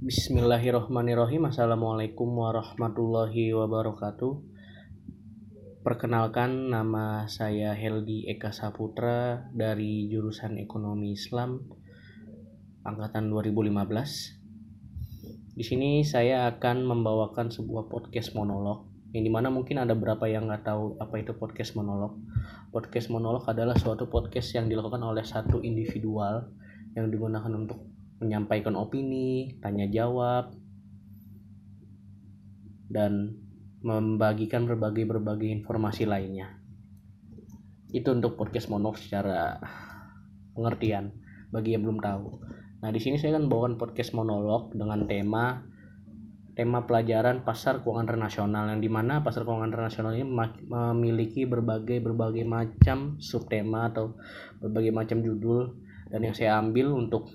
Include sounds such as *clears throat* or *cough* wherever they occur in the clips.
Bismillahirrohmanirrohim Assalamualaikum warahmatullahi wabarakatuh Perkenalkan nama saya Heldi Eka Saputra dari jurusan Ekonomi Islam angkatan 2015. Di sini saya akan membawakan sebuah podcast monolog yang di mana mungkin ada beberapa yang nggak tahu apa itu podcast monolog. Podcast monolog adalah suatu podcast yang dilakukan oleh satu individual yang digunakan untuk menyampaikan opini, tanya jawab, dan membagikan berbagai-berbagai informasi lainnya. Itu untuk podcast monolog secara pengertian bagi yang belum tahu. Nah, di sini saya akan bawakan podcast monolog dengan tema tema pelajaran pasar keuangan internasional yang di mana pasar keuangan internasional ini memiliki berbagai berbagai macam subtema atau berbagai macam judul dan yang saya ambil untuk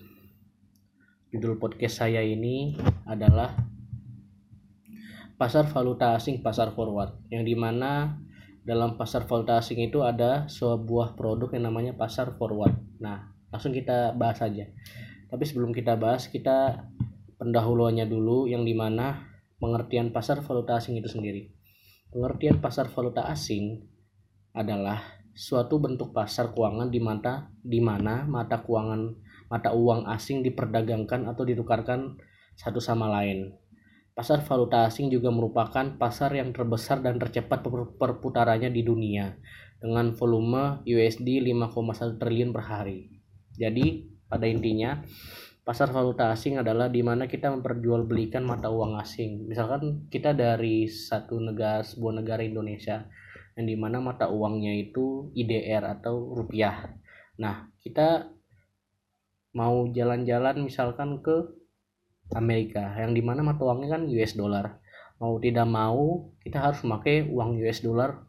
Judul podcast saya ini adalah Pasar Valuta Asing Pasar Forward yang di mana dalam pasar valuta asing itu ada sebuah produk yang namanya pasar forward. Nah, langsung kita bahas aja. Tapi sebelum kita bahas, kita pendahuluannya dulu yang di mana pengertian pasar valuta asing itu sendiri. Pengertian pasar valuta asing adalah suatu bentuk pasar keuangan di mata di mana mata keuangan mata uang asing diperdagangkan atau ditukarkan satu sama lain. Pasar valuta asing juga merupakan pasar yang terbesar dan tercepat perputarannya di dunia dengan volume USD 5,1 triliun per hari. Jadi, pada intinya, pasar valuta asing adalah di mana kita memperjualbelikan mata uang asing. Misalkan kita dari satu negara sebuah negara Indonesia yang di mana mata uangnya itu IDR atau rupiah. Nah, kita mau jalan-jalan misalkan ke Amerika yang di mana mata uangnya kan US dollar. Mau tidak mau kita harus memakai uang US dollar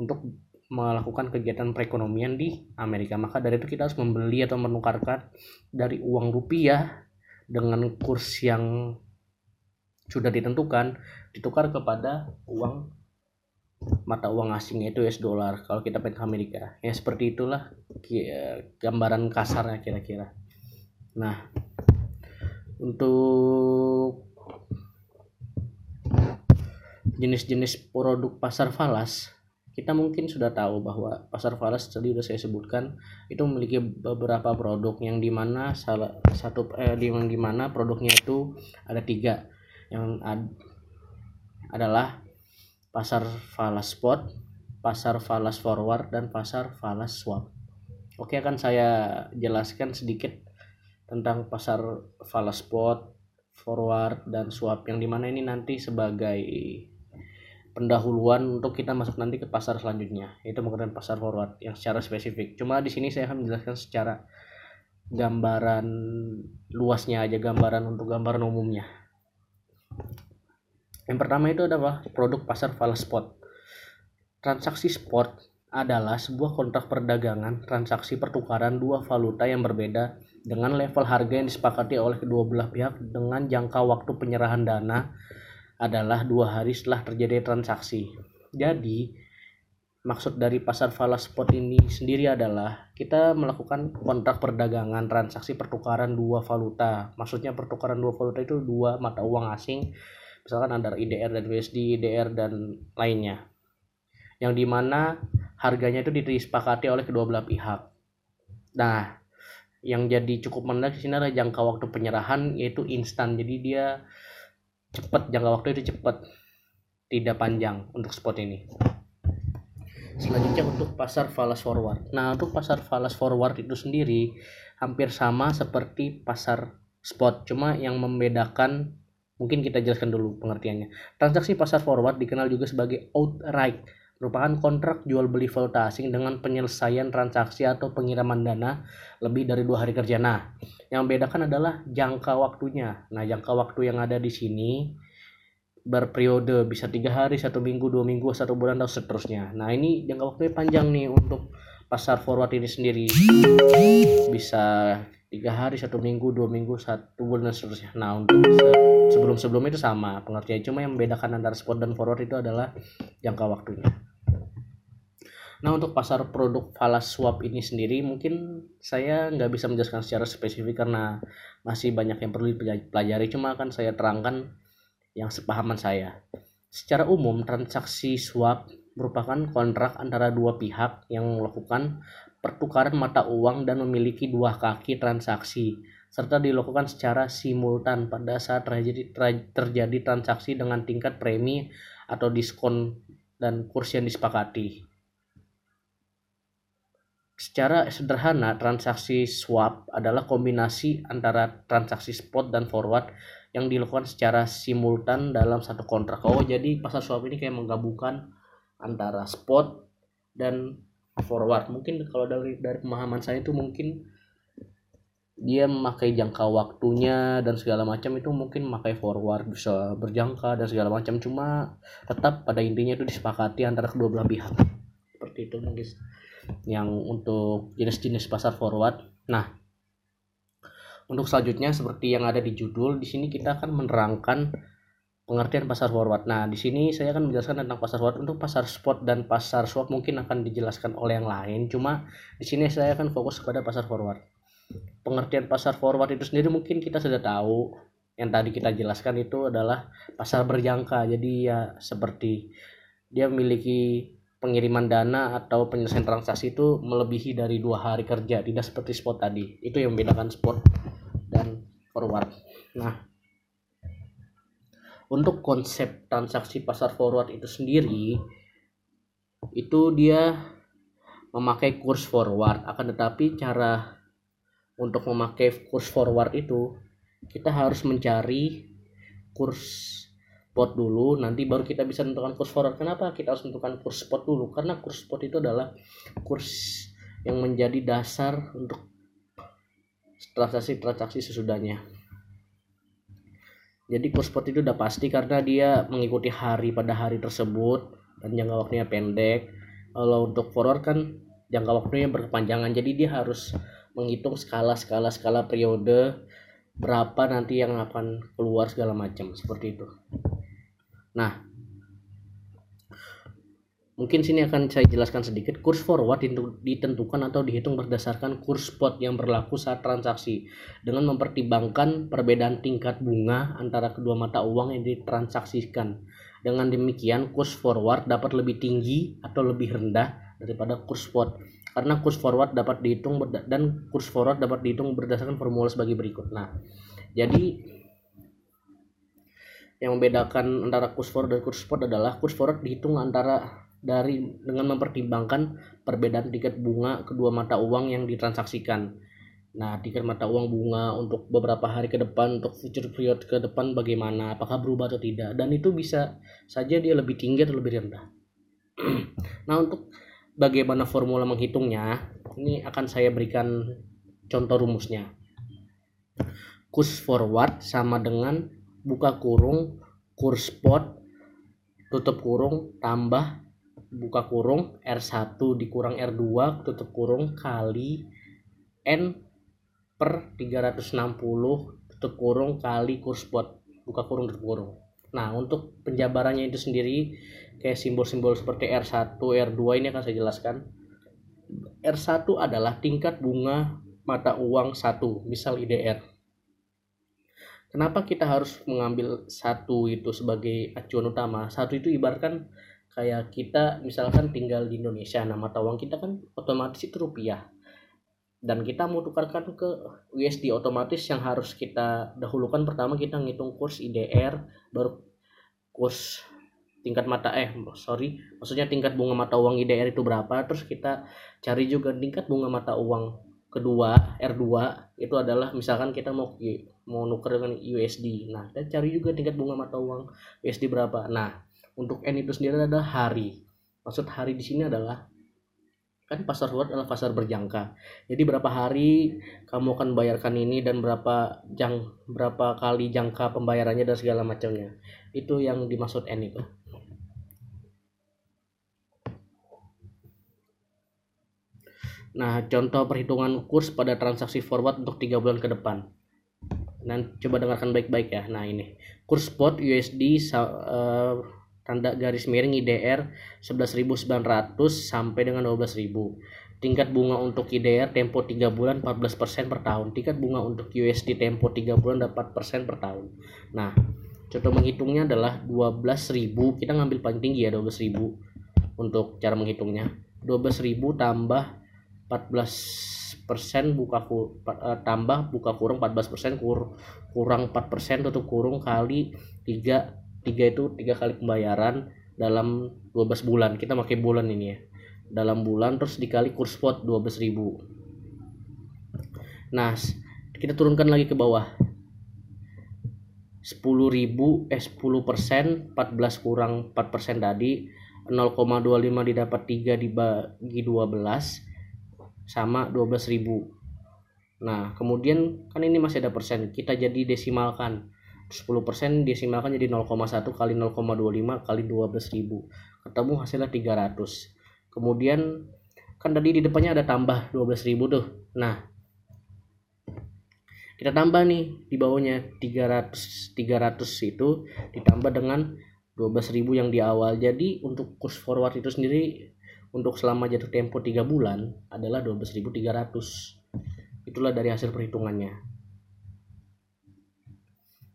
untuk melakukan kegiatan perekonomian di Amerika. Maka dari itu kita harus membeli atau menukarkan dari uang rupiah dengan kurs yang sudah ditentukan ditukar kepada uang mata uang asing itu US dollar kalau kita pengen ke Amerika. Ya seperti itulah gambaran kasarnya kira-kira Nah, untuk jenis-jenis produk pasar falas, kita mungkin sudah tahu bahwa pasar falas tadi sudah saya sebutkan itu memiliki beberapa produk yang di mana salah satu eh, yang di mana produknya itu ada tiga yang ad, adalah pasar falas spot, pasar falas forward dan pasar falas swap. Oke akan saya jelaskan sedikit tentang pasar falas spot, forward dan swap yang di mana ini nanti sebagai pendahuluan untuk kita masuk nanti ke pasar selanjutnya yaitu mengenai pasar forward yang secara spesifik. Cuma di sini saya akan menjelaskan secara gambaran luasnya aja gambaran untuk gambaran umumnya. Yang pertama itu adalah produk pasar falas spot. Transaksi spot adalah sebuah kontrak perdagangan transaksi pertukaran dua valuta yang berbeda dengan level harga yang disepakati oleh kedua belah pihak dengan jangka waktu penyerahan dana adalah dua hari setelah terjadi transaksi. Jadi, maksud dari pasar falas spot ini sendiri adalah kita melakukan kontrak perdagangan transaksi pertukaran dua valuta. Maksudnya pertukaran dua valuta itu dua mata uang asing, misalkan antara IDR dan USD, IDR dan lainnya. Yang di mana harganya itu disepakati oleh kedua belah pihak. Nah, yang jadi cukup menarik di sini adalah jangka waktu penyerahan yaitu instan. Jadi dia cepat, jangka waktu itu cepat, tidak panjang untuk spot ini. Selanjutnya untuk pasar falas forward. Nah, untuk pasar falas forward itu sendiri hampir sama seperti pasar spot, cuma yang membedakan mungkin kita jelaskan dulu pengertiannya. Transaksi pasar forward dikenal juga sebagai outright merupakan kontrak jual beli valuta asing dengan penyelesaian transaksi atau pengiriman dana lebih dari dua hari kerja. Nah, yang membedakan adalah jangka waktunya. Nah, jangka waktu yang ada di sini berperiode bisa tiga hari, satu minggu, dua minggu, satu bulan, dan seterusnya. Nah, ini jangka waktunya panjang nih untuk pasar forward ini sendiri. Bisa tiga hari, satu minggu, dua minggu, satu bulan, dan seterusnya. Nah, untuk sebelum-sebelum itu sama pengertian. Cuma yang membedakan antara spot dan forward itu adalah jangka waktunya. Nah untuk pasar produk falas swap ini sendiri mungkin saya nggak bisa menjelaskan secara spesifik karena masih banyak yang perlu dipelajari cuma akan saya terangkan yang sepahaman saya. Secara umum transaksi swap merupakan kontrak antara dua pihak yang melakukan pertukaran mata uang dan memiliki dua kaki transaksi serta dilakukan secara simultan pada saat terjadi, terjadi transaksi dengan tingkat premi atau diskon dan kurs yang disepakati. Secara sederhana, transaksi swap adalah kombinasi antara transaksi spot dan forward yang dilakukan secara simultan dalam satu kontrak. Oh, jadi pasar swap ini kayak menggabungkan antara spot dan forward. Mungkin kalau dari dari pemahaman saya itu mungkin dia memakai jangka waktunya dan segala macam itu mungkin memakai forward bisa berjangka dan segala macam cuma tetap pada intinya itu disepakati antara kedua belah pihak seperti itu mungkin yang untuk jenis-jenis pasar forward. Nah, untuk selanjutnya seperti yang ada di judul, di sini kita akan menerangkan pengertian pasar forward. Nah, di sini saya akan menjelaskan tentang pasar forward untuk pasar spot dan pasar swap mungkin akan dijelaskan oleh yang lain. Cuma di sini saya akan fokus kepada pasar forward. Pengertian pasar forward itu sendiri mungkin kita sudah tahu. Yang tadi kita jelaskan itu adalah pasar berjangka. Jadi ya seperti dia memiliki pengiriman dana atau penyelesaian transaksi itu melebihi dari dua hari kerja tidak seperti spot tadi. Itu yang membedakan spot dan forward. Nah untuk konsep transaksi pasar forward itu sendiri itu dia memakai kurs forward. Akan tetapi cara untuk memakai kurs forward itu kita harus mencari kurs spot dulu nanti baru kita bisa menentukan kurs forward. Kenapa kita harus menentukan kurs spot dulu? Karena kurs spot itu adalah kurs yang menjadi dasar untuk transaksi-transaksi sesudahnya. Jadi kurs spot itu udah pasti karena dia mengikuti hari pada hari tersebut dan jangka waktunya pendek. Kalau untuk forward kan jangka waktunya berkepanjangan jadi dia harus menghitung skala skala skala periode berapa nanti yang akan keluar segala macam seperti itu Nah, mungkin sini akan saya jelaskan sedikit kurs forward ditentukan atau dihitung berdasarkan kurs spot yang berlaku saat transaksi dengan mempertimbangkan perbedaan tingkat bunga antara kedua mata uang yang ditransaksikan. Dengan demikian, kurs forward dapat lebih tinggi atau lebih rendah daripada kurs spot karena kurs forward dapat dihitung dan kurs forward dapat dihitung berdasarkan formula sebagai berikut. Nah, jadi yang membedakan antara kurs forward dan kurs spot adalah kurs forward dihitung antara dari dengan mempertimbangkan perbedaan tiket bunga kedua mata uang yang ditransaksikan. Nah, tiket mata uang bunga untuk beberapa hari ke depan, untuk future period ke depan bagaimana, apakah berubah atau tidak. Dan itu bisa saja dia lebih tinggi atau lebih rendah. *clears throat* nah, untuk bagaimana formula menghitungnya, ini akan saya berikan contoh rumusnya. Kurs forward sama dengan buka kurung kurs spot tutup kurung tambah buka kurung R1 dikurang R2 tutup kurung kali N per 360 tutup kurung kali kurs spot buka kurung tutup kurung. Nah untuk penjabarannya itu sendiri kayak simbol-simbol seperti R1 R2 ini akan saya jelaskan. R1 adalah tingkat bunga mata uang 1 misal IDR kenapa kita harus mengambil satu itu sebagai acuan utama? Satu itu ibaratkan kayak kita misalkan tinggal di Indonesia nah mata uang kita kan otomatis itu rupiah. Dan kita mau tukarkan ke USD otomatis yang harus kita dahulukan pertama kita ngitung kurs IDR baru kurs tingkat mata eh sorry maksudnya tingkat bunga mata uang IDR itu berapa terus kita cari juga tingkat bunga mata uang kedua R2 itu adalah misalkan kita mau mau nuker dengan USD. Nah, kita cari juga tingkat bunga mata uang USD berapa. Nah, untuk N itu sendiri adalah hari. Maksud hari di sini adalah kan pasar forward adalah pasar berjangka. Jadi berapa hari kamu akan bayarkan ini dan berapa jang berapa kali jangka pembayarannya dan segala macamnya. Itu yang dimaksud N itu. Nah, contoh perhitungan kurs pada transaksi forward untuk tiga bulan ke depan. Nah, coba dengarkan baik-baik ya. Nah, ini. Kurs spot USD uh, tanda garis miring IDR 11.900 sampai dengan 12.000 tingkat bunga untuk IDR tempo 3 bulan 14% per tahun. Tingkat bunga untuk USD tempo 3 bulan 4% per tahun. Nah contoh menghitungnya adalah 12.000 kita ngambil paling tinggi ya 12.000 untuk cara menghitungnya. 12.000 tambah 14 persen buka kur, uh, tambah buka kurung 14 persen kur, kurang 4 persen tutup kurung kali 3 3 itu 3 kali pembayaran dalam 12 bulan. Kita pakai bulan ini ya. Dalam bulan terus dikali kurs spot 12.000 nah kita turunkan lagi ke bawah. 10.000 eh 10 persen 14 kurang 4 persen tadi 0,25 didapat 3 dibagi 12 sama 12.000 nah kemudian kan ini masih ada persen. Kita jadi desimalkan. 10% desimalkan jadi 0,1 kali 0,25 kali 12.000 ketemu hasilnya 300 kemudian kan tadi di depannya ada tambah 12.000 tuh. Nah kita tambah nih di bawahnya 300 300 itu ditambah dengan 12.000 yang di awal. Jadi untuk kurs forward itu sendiri untuk selama jatuh tempo 3 bulan adalah 12.300 itulah dari hasil perhitungannya.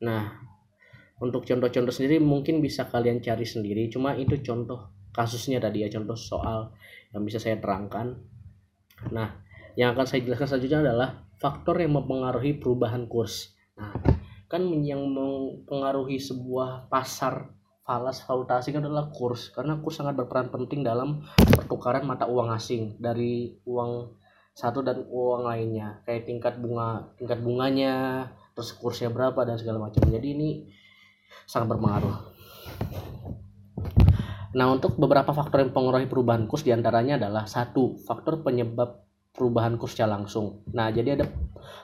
Nah untuk contoh-contoh sendiri mungkin bisa kalian cari sendiri. Cuma itu contoh kasusnya tadi ya contoh soal yang bisa saya terangkan. Nah yang akan saya jelaskan selanjutnya adalah faktor yang mempengaruhi perubahan kurs. Nah kan yang mempengaruhi sebuah pasar falas valuta asing adalah kurs karena kurs sangat berperan penting dalam pertukaran mata uang asing dari uang satu dan uang lainnya kayak tingkat bunga tingkat bunganya terus kursnya berapa dan segala macam. Jadi ini sangat berpengaruh. Nah untuk beberapa faktor yang mempengaruhi perubahan kurs di antaranya adalah satu faktor penyebab perubahan kurs secara langsung. Nah jadi ada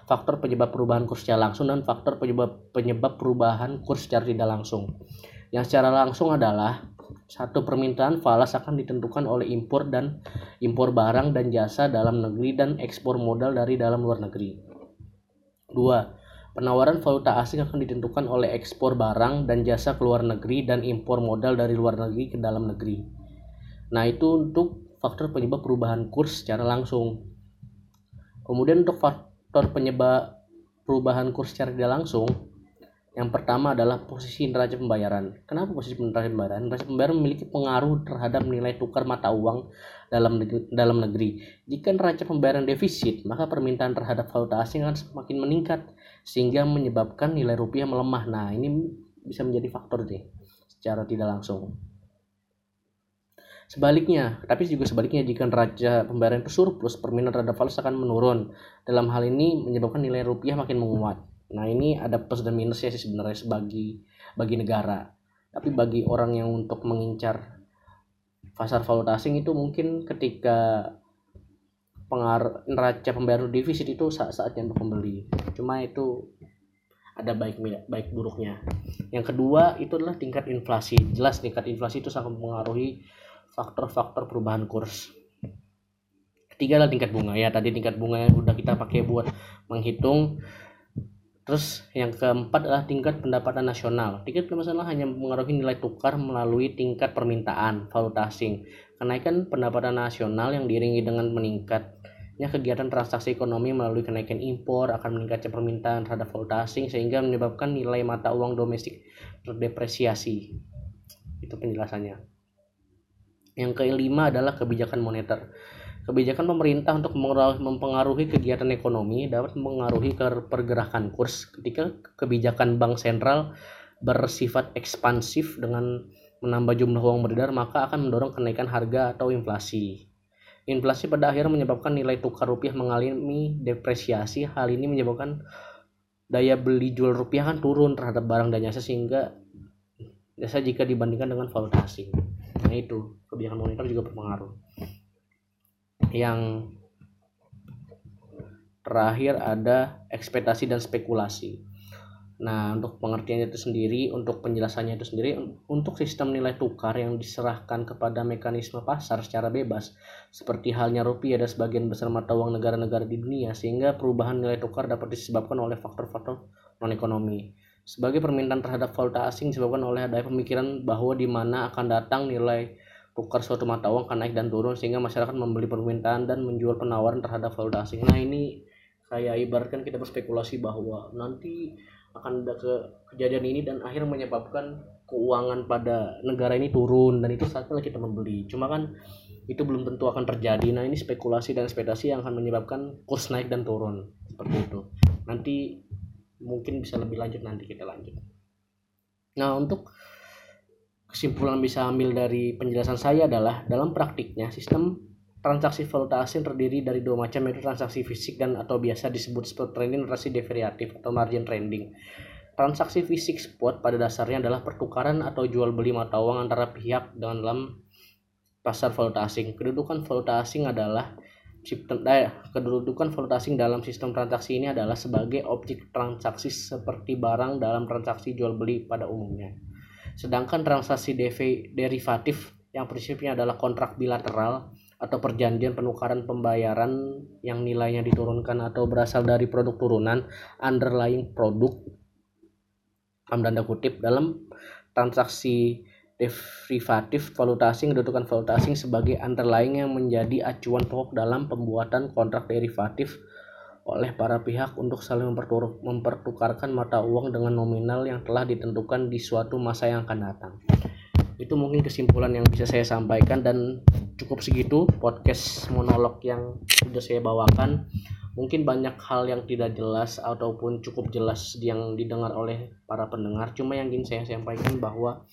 faktor penyebab perubahan kurs secara langsung dan faktor penyebab penyebab perubahan kurs secara tidak langsung yang secara langsung adalah satu permintaan falas akan ditentukan oleh impor dan impor barang dan jasa dalam negeri dan ekspor modal dari dalam luar negeri. Dua, penawaran valuta asing akan ditentukan oleh ekspor barang dan jasa ke luar negeri dan impor modal dari luar negeri ke dalam negeri. Nah, itu untuk faktor penyebab perubahan kurs secara langsung. Kemudian untuk faktor penyebab perubahan kurs secara tidak langsung, yang pertama adalah posisi neraca pembayaran. Kenapa posisi neraca pembayaran? Neraca pembayaran memiliki pengaruh terhadap nilai tukar mata uang dalam negeri, dalam negeri. Jika neraca pembayaran defisit, maka permintaan terhadap valuta asing akan semakin meningkat sehingga menyebabkan nilai rupiah melemah. Nah, ini bisa menjadi faktor deh secara tidak langsung. Sebaliknya, tapi juga sebaliknya jika neraca pembayaran itu surplus, permintaan terhadap valuta akan menurun. Dalam hal ini menyebabkan nilai rupiah makin menguat. Nah ini ada plus dan minus ya sih sebenarnya sebagai bagi negara. Tapi bagi orang yang untuk mengincar pasar valuta asing itu mungkin ketika pengaruh neraca pembayaran defisit itu saat-saatnya untuk membeli. Cuma itu ada baik baik buruknya. Yang kedua itu adalah tingkat inflasi. Jelas tingkat inflasi itu sangat mempengaruhi faktor-faktor perubahan kurs. Ketiga adalah tingkat bunga ya. Tadi tingkat bunga yang udah kita pakai buat menghitung Terus yang keempat adalah tingkat pendapatan nasional. Tingkat pendapatan nasional hanya mempengaruhi nilai tukar melalui tingkat permintaan valuta asing. Kenaikan pendapatan nasional yang diiringi dengan meningkatnya kegiatan transaksi ekonomi melalui kenaikan impor akan meningkatnya permintaan terhadap valuta asing sehingga menyebabkan nilai mata uang domestik terdepresiasi. Itu penjelasannya. Yang kelima adalah kebijakan moneter. Kebijakan pemerintah untuk mempengaruhi kegiatan ekonomi dapat mempengaruhi pergerakan kurs ketika kebijakan bank sentral bersifat ekspansif dengan menambah jumlah uang beredar maka akan mendorong kenaikan harga atau inflasi. Inflasi pada akhirnya menyebabkan nilai tukar rupiah mengalami depresiasi. Hal ini menyebabkan daya beli jual rupiah kan turun terhadap barang dan jasa sehingga jasa jika dibandingkan dengan valuta asing. Nah itu kebijakan moneter juga berpengaruh yang terakhir ada ekspektasi dan spekulasi. Nah, untuk pengertiannya itu sendiri, untuk penjelasannya itu sendiri, untuk sistem nilai tukar yang diserahkan kepada mekanisme pasar secara bebas, seperti halnya rupiah dan sebagian besar mata uang negara-negara di dunia, sehingga perubahan nilai tukar dapat disebabkan oleh faktor-faktor non-ekonomi. sebagai permintaan terhadap valuta asing disebabkan oleh adanya pemikiran bahwa di mana akan datang nilai tukar suatu mata uang akan naik dan turun sehingga masyarakat membeli permintaan dan menjual penawaran terhadap valuta asing. Nah ini kayak ibaratkan kita berspekulasi bahwa nanti akan ada ke kejadian ini dan akhirnya menyebabkan keuangan pada negara ini turun dan itu saatnya kita membeli. Cuma kan itu belum tentu akan terjadi. Nah ini spekulasi dan ekspektasi yang akan menyebabkan kurs naik dan turun seperti itu. Nanti mungkin bisa lebih lanjut nanti kita lanjut nah untuk kesimpulan bisa ambil dari penjelasan saya adalah dalam praktiknya sistem transaksi valuta asing terdiri dari dua macam yaitu transaksi fisik dan atau biasa disebut spot trading transaksi derivatif atau margin trading transaksi fisik spot pada dasarnya adalah pertukaran atau jual beli mata uang antara pihak dengan dalam pasar valuta asing kedudukan valuta asing adalah sistem eh, kedudukan valuta asing dalam sistem transaksi ini adalah sebagai objek transaksi seperti barang dalam transaksi jual beli pada umumnya. Sedangkan transaksi derivatif yang prinsipnya adalah kontrak bilateral atau perjanjian penukaran pembayaran yang nilainya diturunkan atau berasal dari produk turunan underlying produk tanda kutip dalam transaksi derivatif valuta asing kedudukan valuta asing sebagai underlying yang menjadi acuan pokok dalam pembuatan kontrak derivatif oleh para pihak untuk saling mempertukarkan mata uang dengan nominal yang telah ditentukan di suatu masa yang akan datang. Itu mungkin kesimpulan yang bisa saya sampaikan dan cukup segitu podcast monolog yang sudah saya bawakan. Mungkin banyak hal yang tidak jelas ataupun cukup jelas yang didengar oleh para pendengar. Cuma yang ingin saya sampaikan bahwa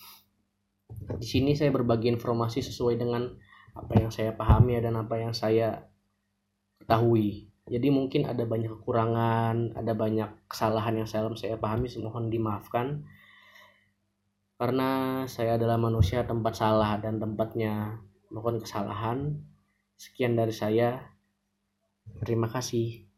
di sini saya berbagi informasi sesuai dengan apa yang saya pahami dan apa yang saya ketahui jadi mungkin ada banyak kekurangan ada banyak kesalahan yang saya saya pahami mohon dimaafkan. Karena saya adalah manusia tempat salah dan tempatnya melakukan kesalahan. Sekian dari saya. Terima kasih